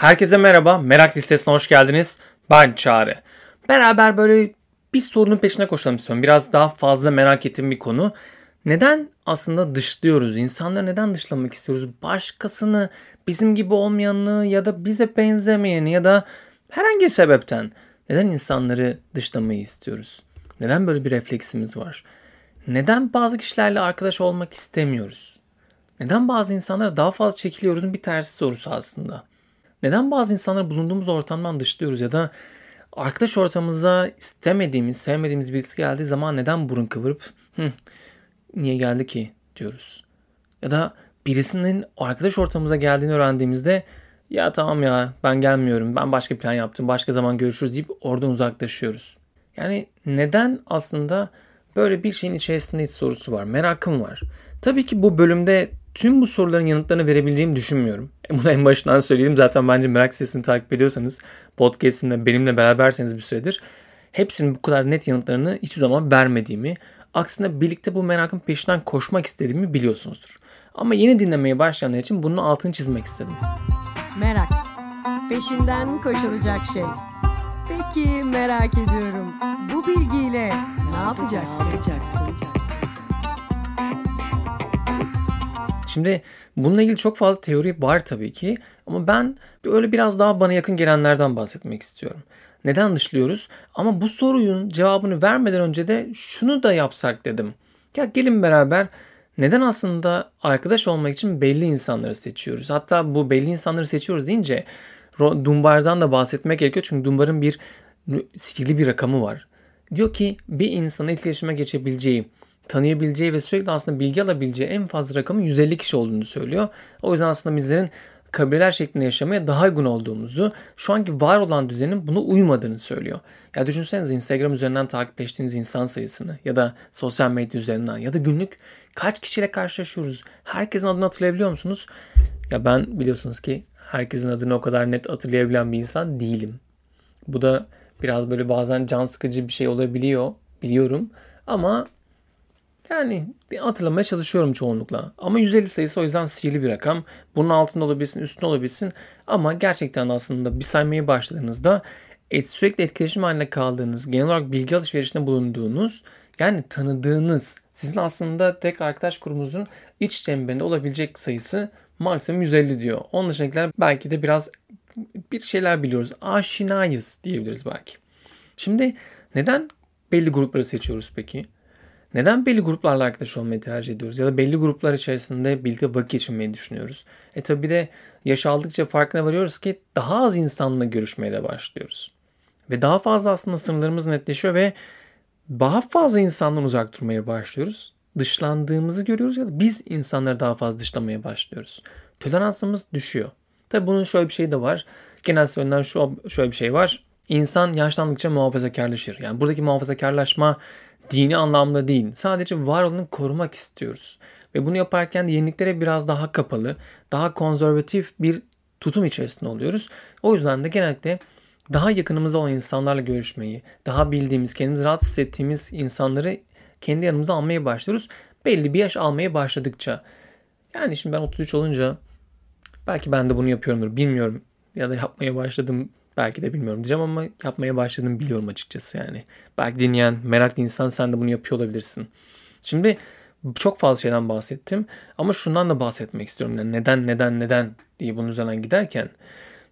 Herkese merhaba, Merak Listesi'ne hoş geldiniz. Ben Çağrı. Beraber böyle bir sorunun peşine koşalım istiyorum. Biraz daha fazla merak ettiğim bir konu. Neden aslında dışlıyoruz? İnsanları neden dışlamak istiyoruz? Başkasını, bizim gibi olmayanını ya da bize benzemeyeni ya da herhangi bir sebepten neden insanları dışlamayı istiyoruz? Neden böyle bir refleksimiz var? Neden bazı kişilerle arkadaş olmak istemiyoruz? Neden bazı insanlara daha fazla çekiliyoruz? Bir tersi sorusu aslında. Neden bazı insanları bulunduğumuz ortamdan dışlıyoruz ya da arkadaş ortamımıza istemediğimiz, sevmediğimiz birisi geldiği zaman neden burun kıvırıp niye geldi ki diyoruz. Ya da birisinin arkadaş ortamımıza geldiğini öğrendiğimizde ya tamam ya ben gelmiyorum ben başka plan yaptım başka zaman görüşürüz deyip oradan uzaklaşıyoruz. Yani neden aslında böyle bir şeyin içerisindeyiz sorusu var merakım var. Tabii ki bu bölümde tüm bu soruların yanıtlarını verebileceğimi düşünmüyorum. E, bunu en başından söyledim. Zaten bence merak sesini takip ediyorsanız podcastimle benimle beraberseniz bir süredir hepsinin bu kadar net yanıtlarını hiçbir zaman vermediğimi, aksine birlikte bu merakın peşinden koşmak istediğimi biliyorsunuzdur. Ama yeni dinlemeye başlayanlar için bunun altını çizmek istedim. Merak. Peşinden koşulacak şey. Peki merak ediyorum. Bu bilgiyle ne yapacaksın? Ne yapacaksın? Şimdi bununla ilgili çok fazla teori var tabii ki ama ben öyle biraz daha bana yakın gelenlerden bahsetmek istiyorum. Neden dışlıyoruz? Ama bu sorunun cevabını vermeden önce de şunu da yapsak dedim. Ya gelin beraber neden aslında arkadaş olmak için belli insanları seçiyoruz? Hatta bu belli insanları seçiyoruz deyince Dunbar'dan da bahsetmek gerekiyor. Çünkü Dunbar'ın bir sihirli bir rakamı var. Diyor ki bir insana etkileşime geçebileceği tanıyabileceği ve sürekli aslında bilgi alabileceği en fazla rakamın 150 kişi olduğunu söylüyor. O yüzden aslında bizlerin kabileler şeklinde yaşamaya daha uygun olduğumuzu, şu anki var olan düzenin buna uymadığını söylüyor. Ya düşünsenize Instagram üzerinden takipleştiğiniz insan sayısını ya da sosyal medya üzerinden ya da günlük kaç kişiyle karşılaşıyoruz? Herkesin adını hatırlayabiliyor musunuz? Ya ben biliyorsunuz ki herkesin adını o kadar net hatırlayabilen bir insan değilim. Bu da biraz böyle bazen can sıkıcı bir şey olabiliyor biliyorum. Ama yani hatırlamaya çalışıyorum çoğunlukla. Ama 150 sayısı o yüzden sihirli bir rakam. Bunun altında olabilsin, üstünde olabilsin. Ama gerçekten aslında bir saymaya başladığınızda et, sürekli etkileşim haline kaldığınız, genel olarak bilgi alışverişinde bulunduğunuz, yani tanıdığınız, sizin aslında tek arkadaş grubunuzun iç çemberinde olabilecek sayısı maksimum 150 diyor. Onun dışındakiler belki de biraz bir şeyler biliyoruz. Aşinayız diyebiliriz belki. Şimdi neden belli grupları seçiyoruz peki? Neden belli gruplarla arkadaş olmayı tercih ediyoruz? Ya da belli gruplar içerisinde birlikte vakit geçirmeyi düşünüyoruz? E tabi de yaş aldıkça farkına varıyoruz ki daha az insanla görüşmeye de başlıyoruz. Ve daha fazla aslında sınırlarımız netleşiyor ve daha fazla insandan uzak durmaya başlıyoruz. Dışlandığımızı görüyoruz ya da biz insanları daha fazla dışlamaya başlıyoruz. Toleransımız düşüyor. Tabi bunun şöyle bir şey de var. Genel söylenen şu, şöyle bir şey var. İnsan yaşlandıkça muhafazakarlaşır. Yani buradaki muhafazakarlaşma dini anlamda değil. Sadece var olanı korumak istiyoruz. Ve bunu yaparken de yeniliklere biraz daha kapalı, daha konservatif bir tutum içerisinde oluyoruz. O yüzden de genellikle daha yakınımızda olan insanlarla görüşmeyi, daha bildiğimiz, kendimizi rahat hissettiğimiz insanları kendi yanımıza almaya başlıyoruz. Belli bir yaş almaya başladıkça. Yani şimdi ben 33 olunca belki ben de bunu yapıyorumdur bilmiyorum. Ya da yapmaya başladım Belki de bilmiyorum diyeceğim ama yapmaya başladım biliyorum açıkçası yani. Belki dinleyen meraklı insan sen de bunu yapıyor olabilirsin. Şimdi çok fazla şeyden bahsettim ama şundan da bahsetmek istiyorum. Yani neden neden neden diye bunun üzerinden giderken.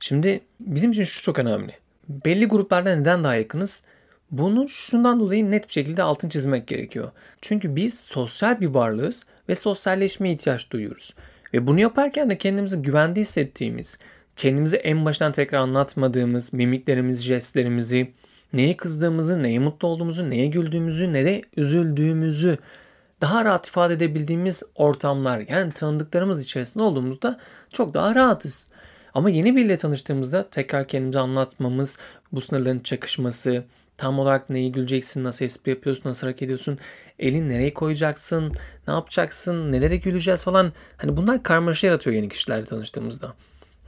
Şimdi bizim için şu çok önemli. Belli gruplarda neden daha yakınız? Bunu şundan dolayı net bir şekilde altın çizmek gerekiyor. Çünkü biz sosyal bir varlığız ve sosyalleşmeye ihtiyaç duyuyoruz. Ve bunu yaparken de kendimizi güvende hissettiğimiz, kendimize en baştan tekrar anlatmadığımız mimiklerimizi, jestlerimizi, neye kızdığımızı, neye mutlu olduğumuzu, neye güldüğümüzü, ne de üzüldüğümüzü daha rahat ifade edebildiğimiz ortamlar yani tanıdıklarımız içerisinde olduğumuzda çok daha rahatız. Ama yeni biriyle tanıştığımızda tekrar kendimize anlatmamız, bu sınırların çakışması, tam olarak neyi güleceksin, nasıl espri yapıyorsun, nasıl hareket ediyorsun, elin nereye koyacaksın, ne yapacaksın, nelere güleceğiz falan. Hani bunlar karmaşa yaratıyor yeni kişilerle tanıştığımızda.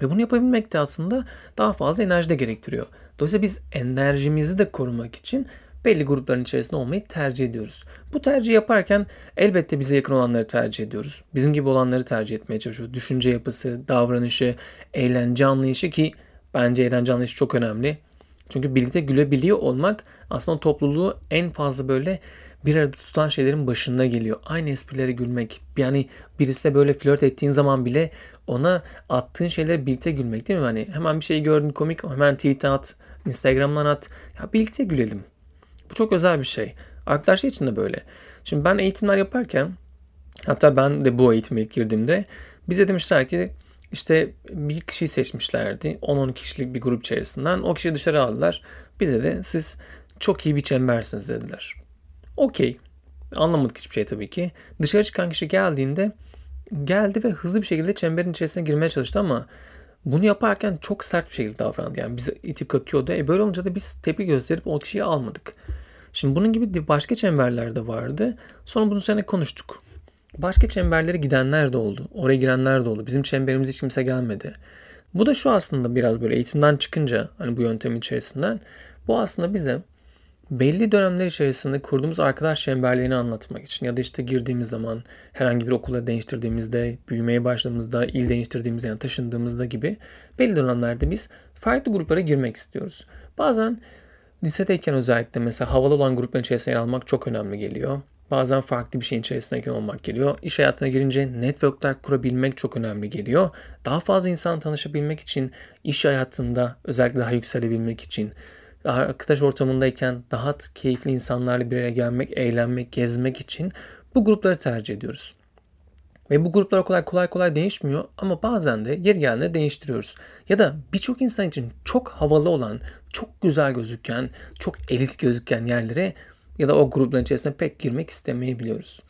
Ve bunu yapabilmek de aslında daha fazla enerji de gerektiriyor. Dolayısıyla biz enerjimizi de korumak için belli grupların içerisinde olmayı tercih ediyoruz. Bu tercih yaparken elbette bize yakın olanları tercih ediyoruz. Bizim gibi olanları tercih etmeye çalışıyoruz. Düşünce yapısı, davranışı, eğlence anlayışı ki Bence eğlence anlayışı çok önemli. Çünkü birlikte gülebiliyor olmak aslında topluluğu en fazla böyle bir arada tutan şeylerin başında geliyor. Aynı esprilere gülmek. Yani birisiyle böyle flört ettiğin zaman bile ona attığın şeylere birlikte gülmek değil mi? Hani hemen bir şey gördün komik hemen tweet at, Instagram'dan at. Ya birlikte gülelim. Bu çok özel bir şey. Arkadaşlar için de böyle. Şimdi ben eğitimler yaparken hatta ben de bu eğitime ilk girdiğimde bize demişler ki işte bir kişiyi seçmişlerdi. 10-12 kişilik bir grup içerisinden. O kişiyi dışarı aldılar. Bize de siz çok iyi bir çembersiniz dediler. Okey. Anlamadık hiçbir şey tabii ki. Dışarı çıkan kişi geldiğinde geldi ve hızlı bir şekilde çemberin içerisine girmeye çalıştı ama bunu yaparken çok sert bir şekilde davrandı. Yani bizi itip kakıyordu. E böyle olunca da biz tepki gösterip o kişiyi almadık. Şimdi bunun gibi başka çemberler de vardı. Sonra bunun üzerine konuştuk. Başka çemberlere gidenler de oldu. Oraya girenler de oldu. Bizim çemberimize hiç kimse gelmedi. Bu da şu aslında biraz böyle eğitimden çıkınca hani bu yöntem içerisinden bu aslında bize belli dönemler içerisinde kurduğumuz arkadaş çemberlerini anlatmak için ya da işte girdiğimiz zaman herhangi bir okula değiştirdiğimizde, büyümeye başladığımızda, il değiştirdiğimizde yani taşındığımızda gibi belli dönemlerde biz farklı gruplara girmek istiyoruz. Bazen lisedeyken özellikle mesela havalı olan grupların içerisine yer almak çok önemli geliyor. Bazen farklı bir şeyin içerisinde olmak geliyor. İş hayatına girince networkler kurabilmek çok önemli geliyor. Daha fazla insan tanışabilmek için, iş hayatında özellikle daha yükselebilmek için, arkadaş ortamındayken daha keyifli insanlarla bir araya gelmek, eğlenmek, gezmek için bu grupları tercih ediyoruz. Ve bu gruplar kolay kolay kolay değişmiyor ama bazen de yer geldiğinde değiştiriyoruz. Ya da birçok insan için çok havalı olan, çok güzel gözüken, çok elit gözüken yerlere ya da o grupların içerisine pek girmek istemeyebiliyoruz.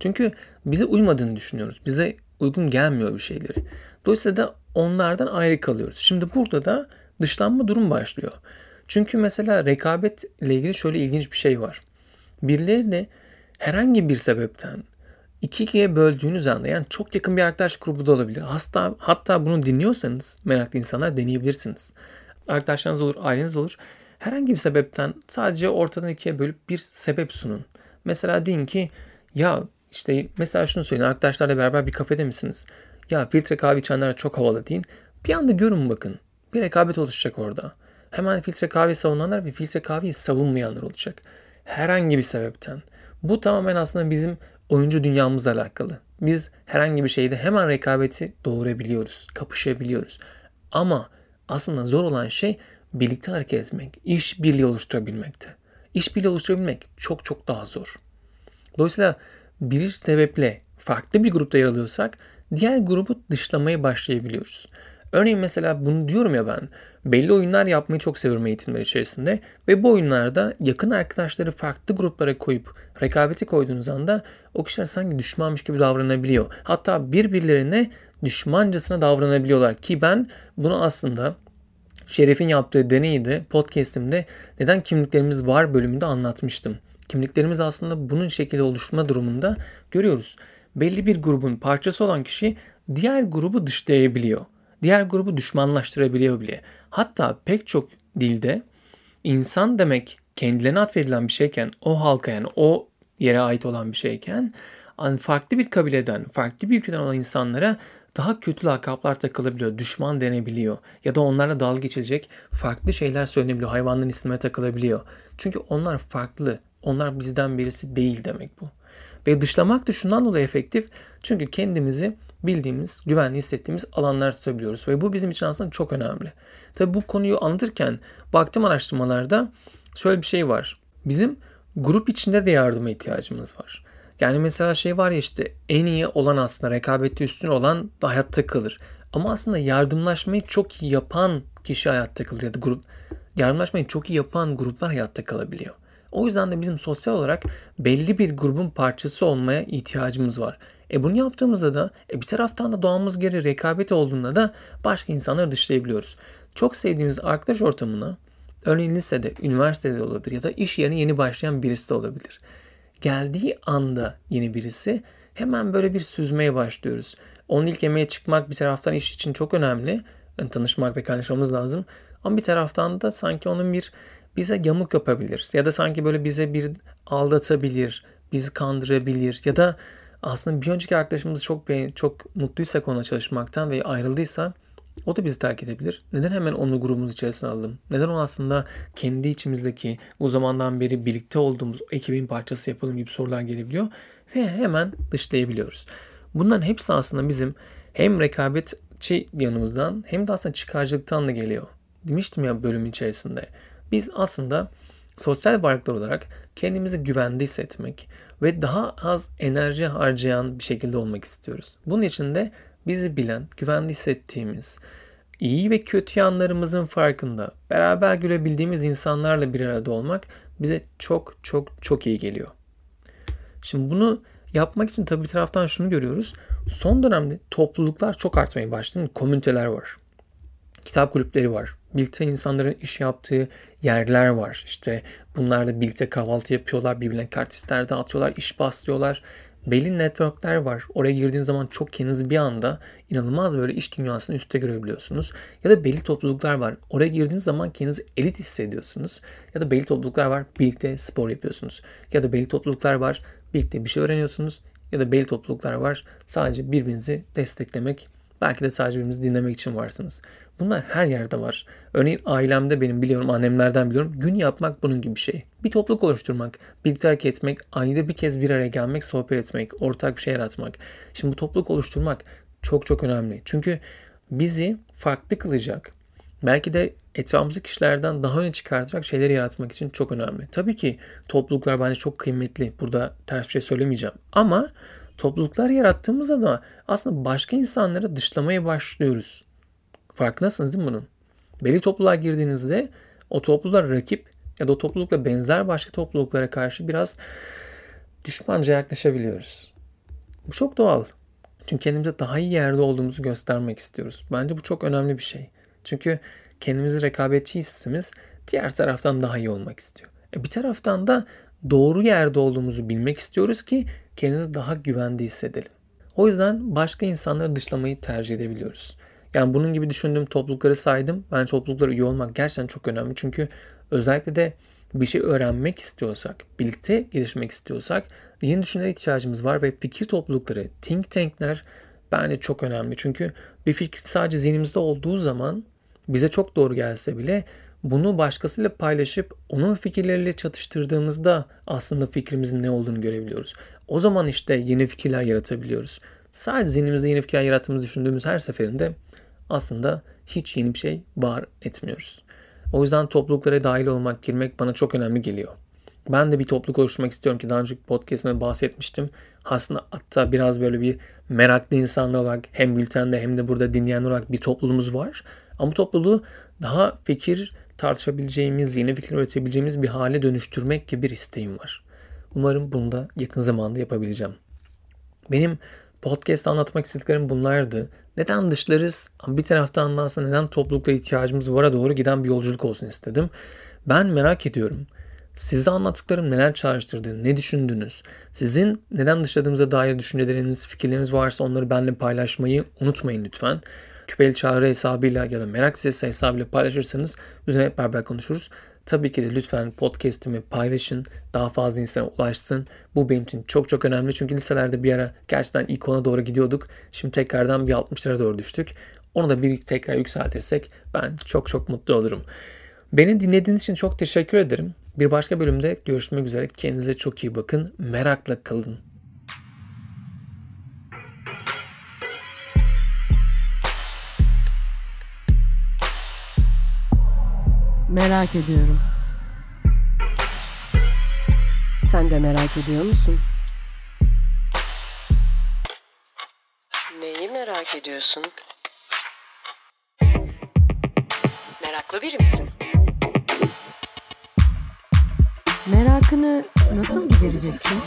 Çünkü bize uymadığını düşünüyoruz. Bize uygun gelmiyor bir şeyleri. Dolayısıyla da onlardan ayrı kalıyoruz. Şimdi burada da dışlanma durum başlıyor. Çünkü mesela rekabetle ilgili şöyle ilginç bir şey var. Birilerini herhangi bir sebepten iki ikiye böldüğünüz anda yani çok yakın bir arkadaş grubu da olabilir. Hatta, hatta bunu dinliyorsanız meraklı insanlar deneyebilirsiniz. Arkadaşlarınız olur, aileniz olur. Herhangi bir sebepten sadece ortadan ikiye bölüp bir sebep sunun. Mesela deyin ki ya işte mesela şunu söyleyin arkadaşlarla beraber bir kafede misiniz? Ya filtre kahve içenler çok havalı deyin. Bir anda görün bakın. Bir rekabet oluşacak orada. Hemen filtre kahve savunanlar ve filtre kahveyi savunmayanlar olacak. Herhangi bir sebepten. Bu tamamen aslında bizim oyuncu dünyamızla alakalı. Biz herhangi bir şeyde hemen rekabeti doğurabiliyoruz, kapışabiliyoruz. Ama aslında zor olan şey birlikte hareket etmek, iş birliği oluşturabilmekte. İş birliği oluşturabilmek çok çok daha zor. Dolayısıyla bir sebeple farklı bir grupta yer alıyorsak diğer grubu dışlamaya başlayabiliyoruz. Örneğin mesela bunu diyorum ya ben belli oyunlar yapmayı çok seviyorum eğitimler içerisinde ve bu oyunlarda yakın arkadaşları farklı gruplara koyup rekabeti koyduğunuz anda o kişiler sanki düşmanmış gibi davranabiliyor. Hatta birbirlerine düşmancasına davranabiliyorlar ki ben bunu aslında Şeref'in yaptığı deneyde podcast'imde neden kimliklerimiz var bölümünde anlatmıştım. Kimliklerimiz aslında bunun şekilde oluşma durumunda görüyoruz. Belli bir grubun parçası olan kişi diğer grubu dışlayabiliyor. Diğer grubu düşmanlaştırabiliyor bile. Hatta pek çok dilde insan demek kendilerine atfedilen bir şeyken, o halka yani o yere ait olan bir şeyken farklı bir kabileden, farklı bir ülkeden olan insanlara daha kötü lakaplar takılabiliyor, düşman denebiliyor ya da onlarla dalga geçilecek farklı şeyler söylenebiliyor, hayvanların isimleri takılabiliyor. Çünkü onlar farklı, onlar bizden birisi değil demek bu. Ve dışlamak da şundan dolayı efektif çünkü kendimizi bildiğimiz, güvenli hissettiğimiz alanlar tutabiliyoruz. Ve bu bizim için aslında çok önemli. Tabi bu konuyu anlatırken baktım araştırmalarda şöyle bir şey var. Bizim grup içinde de yardıma ihtiyacımız var. Yani mesela şey var ya işte en iyi olan aslında rekabette üstün olan hayatta kalır. Ama aslında yardımlaşmayı çok iyi yapan kişi hayatta kalır ya da grup yardımlaşmayı çok iyi yapan gruplar hayatta kalabiliyor. O yüzden de bizim sosyal olarak belli bir grubun parçası olmaya ihtiyacımız var. E bunu yaptığımızda da e bir taraftan da doğamız geri rekabet olduğunda da başka insanları dışlayabiliyoruz. Çok sevdiğimiz arkadaş ortamına örneğin lisede, üniversitede olabilir ya da iş yerine yeni başlayan birisi de olabilir. Geldiği anda yeni birisi hemen böyle bir süzmeye başlıyoruz. Onun ilk yemeğe çıkmak bir taraftan iş için çok önemli. Yani tanışmak ve kaynaşmamız lazım. Ama bir taraftan da sanki onun bir bize yamuk yapabilir. Ya da sanki böyle bize bir aldatabilir, bizi kandırabilir ya da aslında bir önceki arkadaşımız çok çok mutluysak ona çalışmaktan ve ayrıldıysa O da bizi terk edebilir. Neden hemen onu grubumuz içerisine alalım? Neden onu aslında kendi içimizdeki o zamandan beri birlikte olduğumuz ekibin parçası yapalım gibi sorular gelebiliyor. Ve hemen dışlayabiliyoruz. Bunların hepsi aslında bizim hem rekabetçi yanımızdan hem de aslında çıkarcılıktan da geliyor. Demiştim ya bölüm içerisinde. Biz aslında sosyal varlıklar olarak kendimizi güvende hissetmek ve daha az enerji harcayan bir şekilde olmak istiyoruz. Bunun için de bizi bilen, güvende hissettiğimiz, iyi ve kötü yanlarımızın farkında, beraber gülebildiğimiz insanlarla bir arada olmak bize çok çok çok iyi geliyor. Şimdi bunu yapmak için tabii taraftan şunu görüyoruz. Son dönemde topluluklar çok artmaya başladı. Komüniteler var. Kitap kulüpleri var. Birlikte insanların iş yaptığı yerler var. İşte bunlar da birlikte kahvaltı yapıyorlar. Birbirine kartistler dağıtıyorlar. iş baslıyorlar belli networkler var. Oraya girdiğin zaman çok kendinizi bir anda inanılmaz böyle iş dünyasını üstte görebiliyorsunuz. Ya da belli topluluklar var. Oraya girdiğiniz zaman kendinizi elit hissediyorsunuz. Ya da belli topluluklar var. Birlikte spor yapıyorsunuz. Ya da belli topluluklar var. Birlikte bir şey öğreniyorsunuz. Ya da belli topluluklar var. Sadece birbirinizi desteklemek, belki de sadece birbirinizi dinlemek için varsınız. Bunlar her yerde var. Örneğin ailemde benim biliyorum, annemlerden biliyorum. Gün yapmak bunun gibi bir şey. Bir topluluk oluşturmak, birlikte hareket etmek, ayda bir kez bir araya gelmek, sohbet etmek, ortak bir şey yaratmak. Şimdi bu topluluk oluşturmak çok çok önemli. Çünkü bizi farklı kılacak, belki de etrafımızdaki kişilerden daha öne çıkartacak şeyleri yaratmak için çok önemli. Tabii ki topluluklar bence çok kıymetli. Burada ters bir şey söylemeyeceğim. Ama topluluklar yarattığımızda da aslında başka insanları dışlamaya başlıyoruz. Farkındasınız değil mi bunun? Belli topluluğa girdiğinizde o topluluğa rakip ya da o toplulukla benzer başka topluluklara karşı biraz düşmanca yaklaşabiliyoruz. Bu çok doğal. Çünkü kendimize daha iyi yerde olduğumuzu göstermek istiyoruz. Bence bu çok önemli bir şey. Çünkü kendimizi rekabetçi hissimiz diğer taraftan daha iyi olmak istiyor. E bir taraftan da doğru yerde olduğumuzu bilmek istiyoruz ki kendimizi daha güvende hissedelim. O yüzden başka insanları dışlamayı tercih edebiliyoruz. Yani bunun gibi düşündüğüm toplulukları saydım. Ben topluluklara üye olmak gerçekten çok önemli. Çünkü özellikle de bir şey öğrenmek istiyorsak, birlikte gelişmek istiyorsak yeni düşüncelere ihtiyacımız var ve fikir toplulukları, think tankler bence çok önemli. Çünkü bir fikir sadece zihnimizde olduğu zaman bize çok doğru gelse bile bunu başkasıyla paylaşıp onun fikirleriyle çatıştırdığımızda aslında fikrimizin ne olduğunu görebiliyoruz. O zaman işte yeni fikirler yaratabiliyoruz. Sadece zihnimizde yeni fikirler yarattığımızı düşündüğümüz her seferinde aslında hiç yeni bir şey var etmiyoruz. O yüzden topluluklara dahil olmak, girmek bana çok önemli geliyor. Ben de bir topluluk oluşturmak istiyorum ki daha önceki podcastımda bahsetmiştim. Aslında hatta biraz böyle bir meraklı insanlar olarak hem bültende hem de burada dinleyen olarak bir topluluğumuz var. Ama topluluğu daha fikir tartışabileceğimiz, yeni fikir üretebileceğimiz bir hale dönüştürmek gibi bir isteğim var. Umarım bunu da yakın zamanda yapabileceğim. Benim podcast anlatmak istediklerim bunlardı. Neden dışlarız? Bir taraftan da aslında neden topluluklara ihtiyacımız vara doğru giden bir yolculuk olsun istedim. Ben merak ediyorum. Size anlattıklarım neler çağrıştırdı, ne düşündünüz? Sizin neden dışladığımıza dair düşünceleriniz, fikirleriniz varsa onları benimle paylaşmayı unutmayın lütfen. Küpeli Çağrı hesabıyla ya da Merak Sitesi hesabıyla paylaşırsanız üzerine hep beraber konuşuruz. Tabii ki de lütfen podcast'imi paylaşın. Daha fazla insana ulaşsın. Bu benim için çok çok önemli. Çünkü liselerde bir ara gerçekten ilk ona doğru gidiyorduk. Şimdi tekrardan bir 60'lara doğru düştük. Onu da bir tekrar yükseltirsek ben çok çok mutlu olurum. Beni dinlediğiniz için çok teşekkür ederim. Bir başka bölümde görüşmek üzere. Kendinize çok iyi bakın. Merakla kalın. Merak ediyorum. Sen de merak ediyor musun? Neyi merak ediyorsun? Meraklı biri misin? Merakını nasıl gidereceksin?